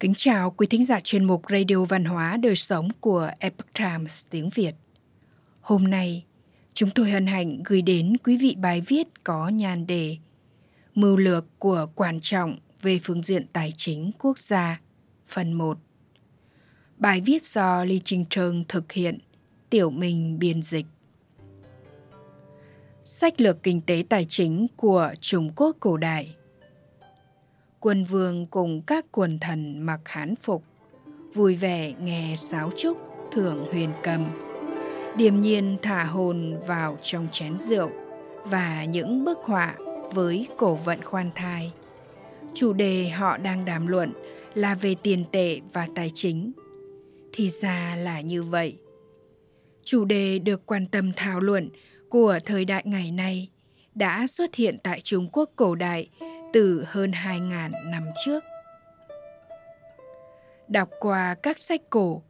Kính chào quý thính giả chuyên mục Radio Văn hóa Đời Sống của Epoch Times tiếng Việt. Hôm nay, chúng tôi hân hạnh gửi đến quý vị bài viết có nhan đề Mưu lược của quan trọng về phương diện tài chính quốc gia, phần 1. Bài viết do Lý Trinh Trương thực hiện, Tiểu Minh biên dịch. Sách lược kinh tế tài chính của Trung Quốc cổ đại Quân vương cùng các quần thần mặc hán phục, vui vẻ nghe sáo trúc thưởng huyền cầm. Điềm nhiên thả hồn vào trong chén rượu và những bức họa với cổ vận khoan thai. Chủ đề họ đang đàm luận là về tiền tệ và tài chính. Thì ra là như vậy. Chủ đề được quan tâm thảo luận của thời đại ngày nay đã xuất hiện tại Trung Quốc cổ đại từ hơn 2.000 năm trước. Đọc qua các sách cổ,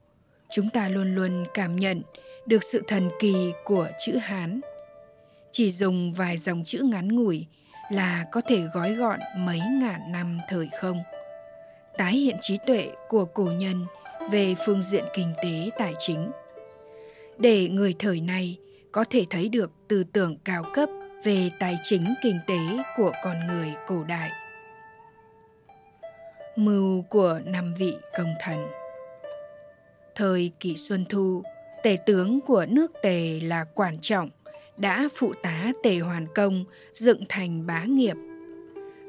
chúng ta luôn luôn cảm nhận được sự thần kỳ của chữ Hán. Chỉ dùng vài dòng chữ ngắn ngủi là có thể gói gọn mấy ngàn năm thời không. Tái hiện trí tuệ của cổ nhân về phương diện kinh tế tài chính. Để người thời này có thể thấy được tư tưởng cao cấp về tài chính kinh tế của con người cổ đại. Mưu của năm vị công thần Thời kỷ Xuân Thu, tể tướng của nước Tề là Quản Trọng đã phụ tá Tề Hoàn Công dựng thành bá nghiệp.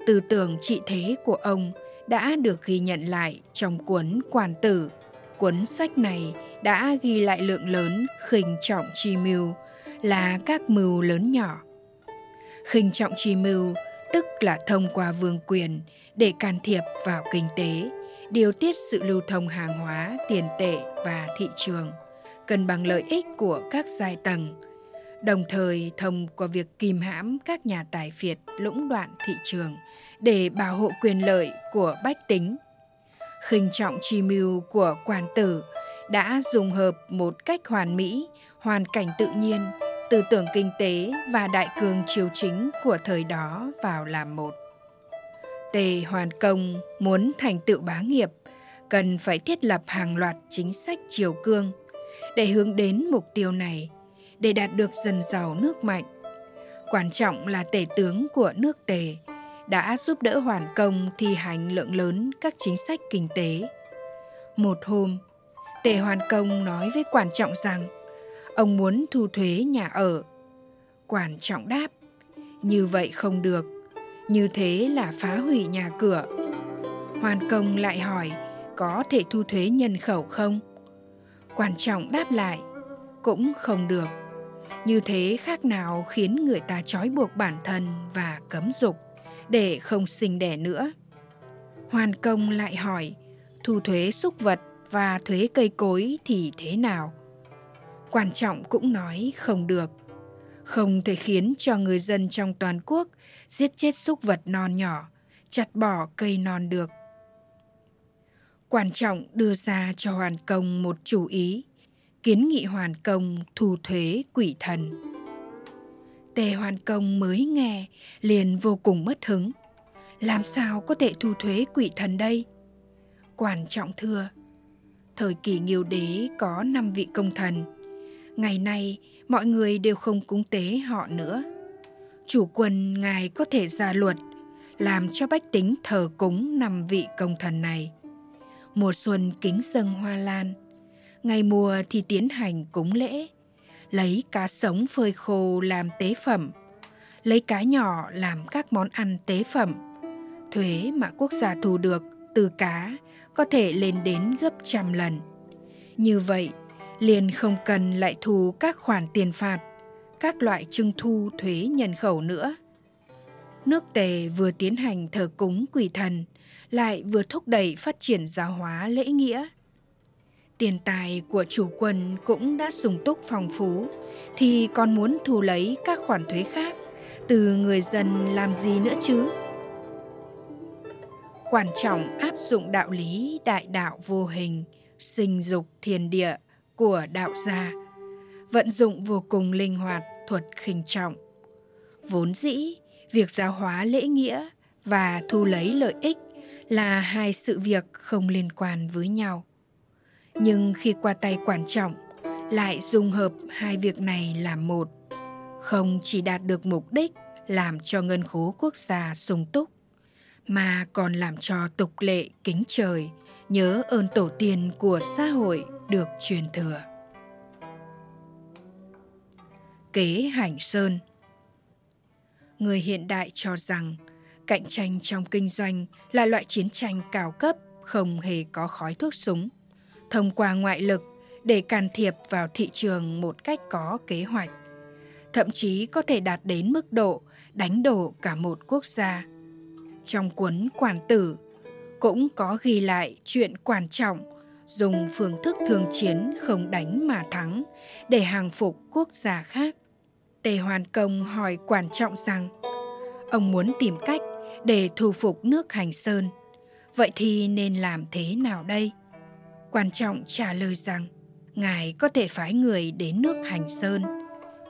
Tư tưởng trị thế của ông đã được ghi nhận lại trong cuốn Quản Tử. Cuốn sách này đã ghi lại lượng lớn khinh trọng chi mưu là các mưu lớn nhỏ khinh trọng chi mưu, tức là thông qua vương quyền, để can thiệp vào kinh tế, điều tiết sự lưu thông hàng hóa, tiền tệ và thị trường, cân bằng lợi ích của các giai tầng. Đồng thời, thông qua việc kìm hãm các nhà tài phiệt lũng đoạn thị trường để bảo hộ quyền lợi của bách tính. Khinh trọng chi mưu của quan tử đã dùng hợp một cách hoàn mỹ, hoàn cảnh tự nhiên tư tưởng kinh tế và đại cường triều chính của thời đó vào làm một. Tề Hoàn Công muốn thành tựu bá nghiệp, cần phải thiết lập hàng loạt chính sách triều cương để hướng đến mục tiêu này, để đạt được dần giàu nước mạnh. Quan trọng là tể tướng của nước Tề đã giúp đỡ Hoàn Công thi hành lượng lớn các chính sách kinh tế. Một hôm, Tề Hoàn Công nói với Quản Trọng rằng ông muốn thu thuế nhà ở. Quản trọng đáp, như vậy không được, như thế là phá hủy nhà cửa. Hoàn công lại hỏi, có thể thu thuế nhân khẩu không? Quan trọng đáp lại, cũng không được. Như thế khác nào khiến người ta trói buộc bản thân và cấm dục để không sinh đẻ nữa. Hoàn công lại hỏi, thu thuế súc vật và thuế cây cối thì thế nào? Quan trọng cũng nói không được. Không thể khiến cho người dân trong toàn quốc giết chết súc vật non nhỏ, chặt bỏ cây non được. Quan trọng đưa ra cho hoàn công một chủ ý, kiến nghị hoàn công thu thuế quỷ thần. Tề hoàn công mới nghe, liền vô cùng mất hứng. Làm sao có thể thu thuế quỷ thần đây? Quan trọng thưa, thời kỳ nghiêu đế có năm vị công thần ngày nay, mọi người đều không cúng tế họ nữa. Chủ quân ngài có thể ra luật, làm cho bách tính thờ cúng năm vị công thần này. Mùa xuân kính dâng hoa lan, ngày mùa thì tiến hành cúng lễ. Lấy cá sống phơi khô làm tế phẩm, lấy cá nhỏ làm các món ăn tế phẩm. Thuế mà quốc gia thu được từ cá có thể lên đến gấp trăm lần. Như vậy liền không cần lại thu các khoản tiền phạt, các loại trưng thu thuế nhân khẩu nữa. Nước Tề vừa tiến hành thờ cúng quỷ thần, lại vừa thúc đẩy phát triển giáo hóa lễ nghĩa. Tiền tài của chủ quân cũng đã sung túc phong phú, thì còn muốn thu lấy các khoản thuế khác từ người dân làm gì nữa chứ? Quan trọng áp dụng đạo lý đại đạo vô hình, sinh dục thiên địa – của đạo gia vận dụng vô cùng linh hoạt thuật khinh trọng vốn dĩ việc giáo hóa lễ nghĩa và thu lấy lợi ích là hai sự việc không liên quan với nhau. Nhưng khi qua tay quản trọng, lại dung hợp hai việc này làm một, không chỉ đạt được mục đích làm cho ngân khố quốc gia sung túc, mà còn làm cho tục lệ kính trời, nhớ ơn tổ tiên của xã hội được truyền thừa. Kế Hành Sơn Người hiện đại cho rằng cạnh tranh trong kinh doanh là loại chiến tranh cao cấp không hề có khói thuốc súng. Thông qua ngoại lực để can thiệp vào thị trường một cách có kế hoạch, thậm chí có thể đạt đến mức độ đánh đổ cả một quốc gia. Trong cuốn Quản tử cũng có ghi lại chuyện quan trọng dùng phương thức thường chiến không đánh mà thắng để hàng phục quốc gia khác. Tề Hoàn Công hỏi quan trọng rằng ông muốn tìm cách để thu phục nước Hành Sơn. Vậy thì nên làm thế nào đây? Quan trọng trả lời rằng ngài có thể phái người đến nước Hành Sơn,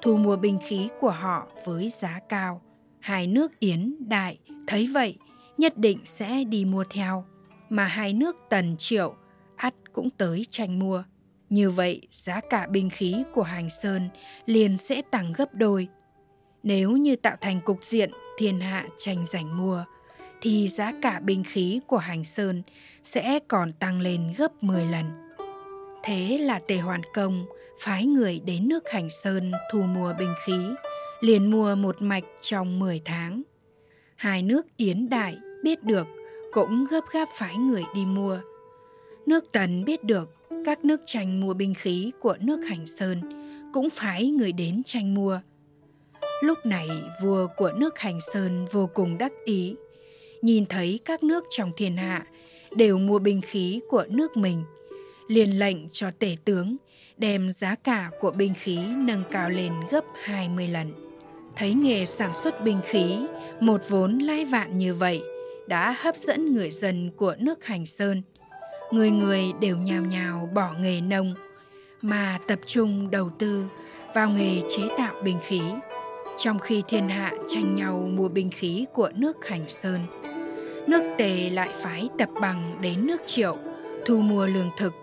thu mua binh khí của họ với giá cao. Hai nước Yến, Đại thấy vậy nhất định sẽ đi mua theo, mà hai nước Tần Triệu ắt cũng tới tranh mua. Như vậy, giá cả binh khí của Hành Sơn liền sẽ tăng gấp đôi. Nếu như tạo thành cục diện thiên hạ tranh giành mua, thì giá cả binh khí của Hành Sơn sẽ còn tăng lên gấp 10 lần. Thế là Tề Hoàn Công phái người đến nước Hành Sơn thu mua binh khí, liền mua một mạch trong 10 tháng. Hai nước Yến Đại biết được cũng gấp gáp phái người đi mua. Nước Tần biết được các nước tranh mua binh khí của nước Hành Sơn cũng phái người đến tranh mua. Lúc này vua của nước Hành Sơn vô cùng đắc ý, nhìn thấy các nước trong thiên hạ đều mua binh khí của nước mình, liền lệnh cho tể tướng đem giá cả của binh khí nâng cao lên gấp 20 lần. Thấy nghề sản xuất binh khí một vốn lai vạn như vậy đã hấp dẫn người dân của nước Hành Sơn. Người người đều nhào nhào bỏ nghề nông mà tập trung đầu tư vào nghề chế tạo binh khí trong khi thiên hạ tranh nhau mua binh khí của nước Hành Sơn. Nước Tề lại phái tập bằng đến nước Triệu thu mua lương thực.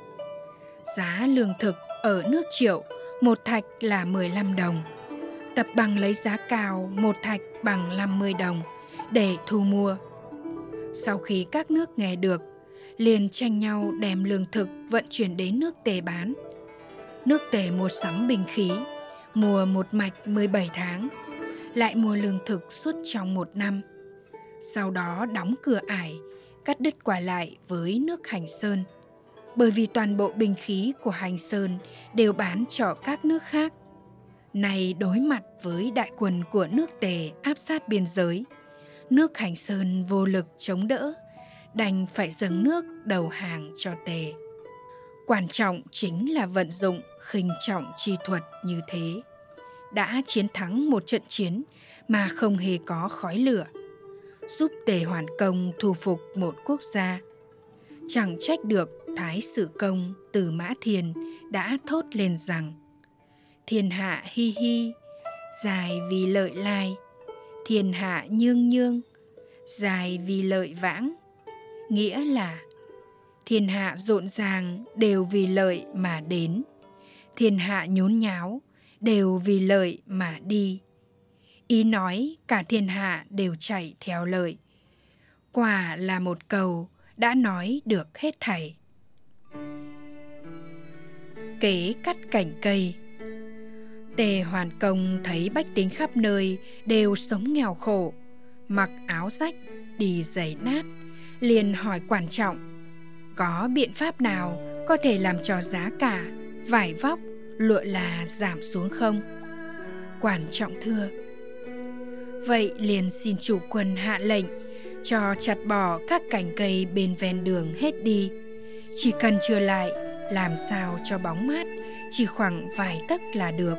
Giá lương thực ở nước Triệu một thạch là 15 đồng. Tập bằng lấy giá cao một thạch bằng 50 đồng để thu mua. Sau khi các nước nghe được, liền tranh nhau đem lương thực vận chuyển đến nước Tề bán. Nước Tề mua sắm bình khí, mua một mạch 17 tháng, lại mua lương thực suốt trong một năm. Sau đó đóng cửa ải, cắt đứt quả lại với nước Hành Sơn. Bởi vì toàn bộ bình khí của Hành Sơn đều bán cho các nước khác. Này đối mặt với đại quân của nước Tề áp sát biên giới, nước Hành Sơn vô lực chống đỡ, đành phải dâng nước đầu hàng cho Tề. Quan trọng chính là vận dụng khinh trọng chi thuật như thế. Đã chiến thắng một trận chiến mà không hề có khói lửa, giúp Tề Hoàn Công thu phục một quốc gia. Chẳng trách được Thái Sử Công từ Mã Thiền đã thốt lên rằng Thiên hạ hi hi, dài vì lợi lai, thiên hạ nhương nhương, dài vì lợi vãng. Nghĩa là thiên hạ rộn ràng đều vì lợi mà đến, thiên hạ nhốn nháo đều vì lợi mà đi. Ý nói cả thiên hạ đều chạy theo lợi. Quả là một câu đã nói được hết thảy. Kế cắt cảnh cây Tề Hoàn Công thấy bách tính khắp nơi đều sống nghèo khổ, mặc áo rách, đi giày nát, liền hỏi quản trọng, có biện pháp nào có thể làm cho giá cả, vải vóc, lụa là giảm xuống không? Quản trọng thưa, vậy liền xin chủ quân hạ lệnh cho chặt bỏ các cành cây bên ven đường hết đi, chỉ cần chưa lại làm sao cho bóng mát chỉ khoảng vài tấc là được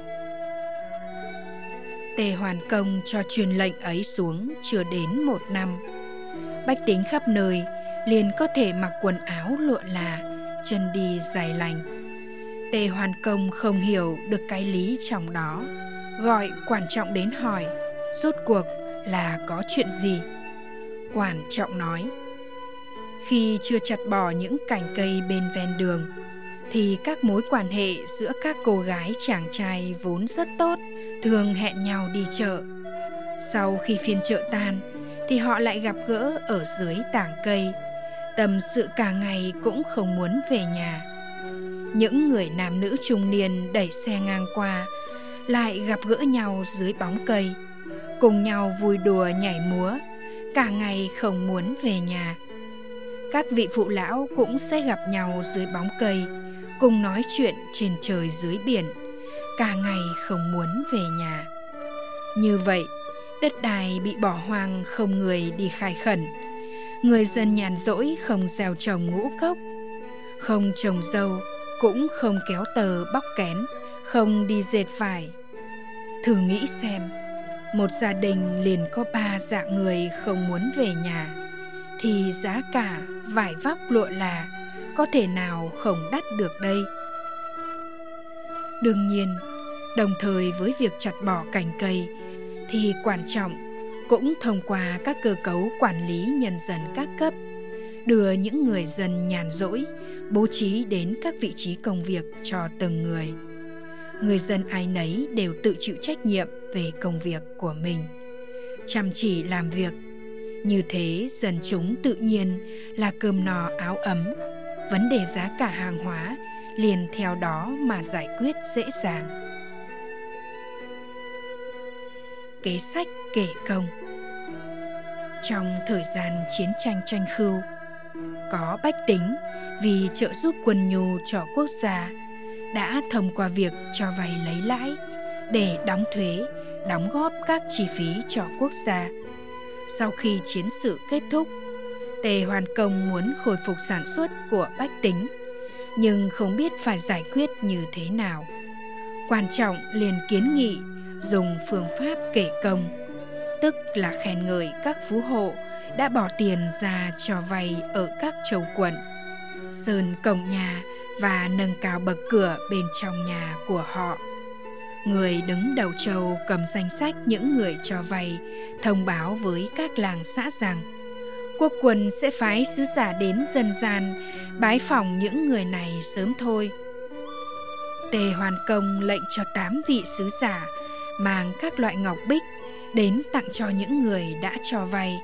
Tề Hoàn Công cho truyền lệnh ấy xuống chưa đến một năm. Bách tính khắp nơi liền có thể mặc quần áo lụa là, chân đi dài lành. Tề Hoàn Công không hiểu được cái lý trong đó, gọi quản trọng đến hỏi, rốt cuộc là có chuyện gì? quản trọng nói, khi chưa chặt bỏ những cành cây bên ven đường thì các mối quan hệ giữa các cô gái chàng trai vốn rất tốt thường hẹn nhau đi chợ sau khi phiên chợ tan thì họ lại gặp gỡ ở dưới tảng cây. Tâm sự cả ngày cũng không muốn về nhà. Những người nam nữ trung niên đẩy xe ngang qua, lại gặp gỡ nhau dưới bóng cây. Cùng nhau vui đùa nhảy múa, cả ngày không muốn về nhà. Các vị phụ lão cũng sẽ gặp nhau dưới bóng cây, cùng nói chuyện trên trời dưới biển. Cả ngày không muốn về nhà. Như vậy đất đai bị bỏ hoang không người đi khai khẩn. Người dân nhàn rỗi không gieo trồng ngũ cốc. Không trồng dâu, cũng không kéo tờ bóc kén, không đi dệt vải. Thử nghĩ xem, một gia đình liền có ba dạng người không muốn về nhà, thì giá cả, vải vóc lụa là có thể nào không đắt được đây? Đương nhiên, đồng thời với việc chặt bỏ cành cây thì quan trọng cũng thông qua các cơ cấu quản lý nhân dân các cấp, đưa những người dân nhàn rỗi, bố trí đến các vị trí công việc cho từng người. Người dân ai nấy đều tự chịu trách nhiệm về công việc của mình, chăm chỉ làm việc. Như thế, dân chúng tự nhiên là cơm no áo ấm. Vấn đề giá cả hàng hóa liền theo đó mà giải quyết dễ dàng. Kế sách, kể công. Trong thời gian chiến tranh tranh khưu, có bách tính vì trợ giúp quân nhu cho quốc gia đã thông qua việc cho vay lấy lãi để đóng thuế, đóng góp các chi phí cho quốc gia. Sau khi chiến sự kết thúc, tề hoàn công muốn khôi phục sản xuất của bách tính, nhưng không biết phải giải quyết như thế nào. Quan trọng liền kiến nghị dùng phương pháp kể công, tức là khen ngợi các phú hộ đã bỏ tiền ra cho vay ở các châu quận, sơn cổng nhà và nâng cao bậc cửa bên trong nhà của họ. Người đứng đầu châu cầm danh sách những người cho vay, thông báo với các làng xã rằng quốc quân sẽ phái sứ giả đến dân gian bái phỏng những người này sớm thôi. Tề hoàn công lệnh cho tám vị sứ giả mang các loại ngọc bích đến tặng cho những người đã cho vay,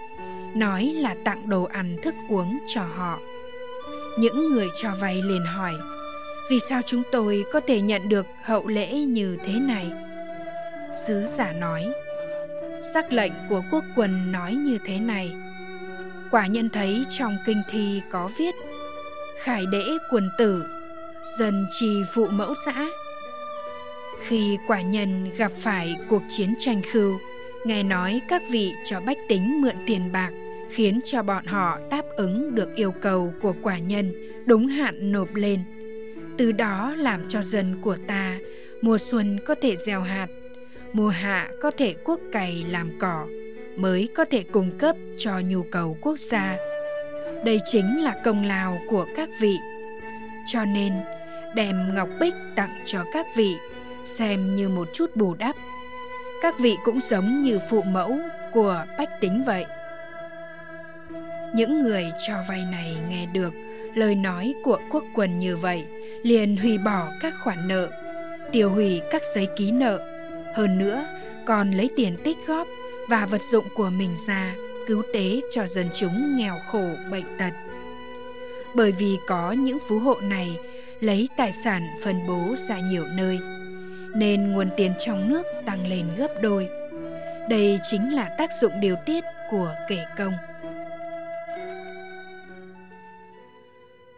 nói là tặng đồ ăn thức uống cho họ. Những người cho vay liền hỏi, vì sao chúng tôi có thể nhận được hậu lễ như thế này? Sứ giả nói, sắc lệnh của quốc quân nói như thế này. Quả nhân thấy trong kinh thi có viết, khải đễ quần tử dần trì phụ mẫu xã khi quả nhân gặp phải cuộc chiến tranh khưu, nghe nói các vị cho bách tính mượn tiền bạc, khiến cho bọn họ đáp ứng được yêu cầu của quả nhân, đúng hạn nộp lên. Từ đó làm cho dân của ta, mùa xuân có thể gieo hạt, mùa hạ có thể cuốc cày làm cỏ, mới có thể cung cấp cho nhu cầu quốc gia. Đây chính là công lao của các vị. Cho nên, đem ngọc bích tặng cho các vị xem như một chút bù đắp. Các vị cũng giống như phụ mẫu của bách tính vậy. Những người cho vay này nghe được lời nói của quốc quân như vậy, liền hủy bỏ các khoản nợ, tiêu hủy các giấy ký nợ, hơn nữa còn lấy tiền tích góp và vật dụng của mình ra cứu tế cho dân chúng nghèo khổ, bệnh tật. Bởi vì có những phú hộ này lấy tài sản phân bố ra nhiều nơi nên nguồn tiền trong nước tăng lên gấp đôi. Đây chính là tác dụng điều tiết của kể công.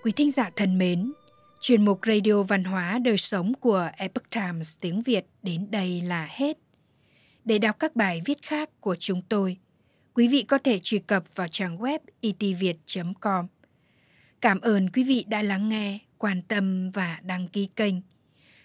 Quý thính giả thân mến, chuyên mục radio văn hóa đời sống của epoch times tiếng việt đến đây là hết. Để đọc các bài viết khác của chúng tôi, quý vị có thể truy cập vào trang web itviet com. Cảm ơn quý vị đã lắng nghe, quan tâm và đăng ký kênh.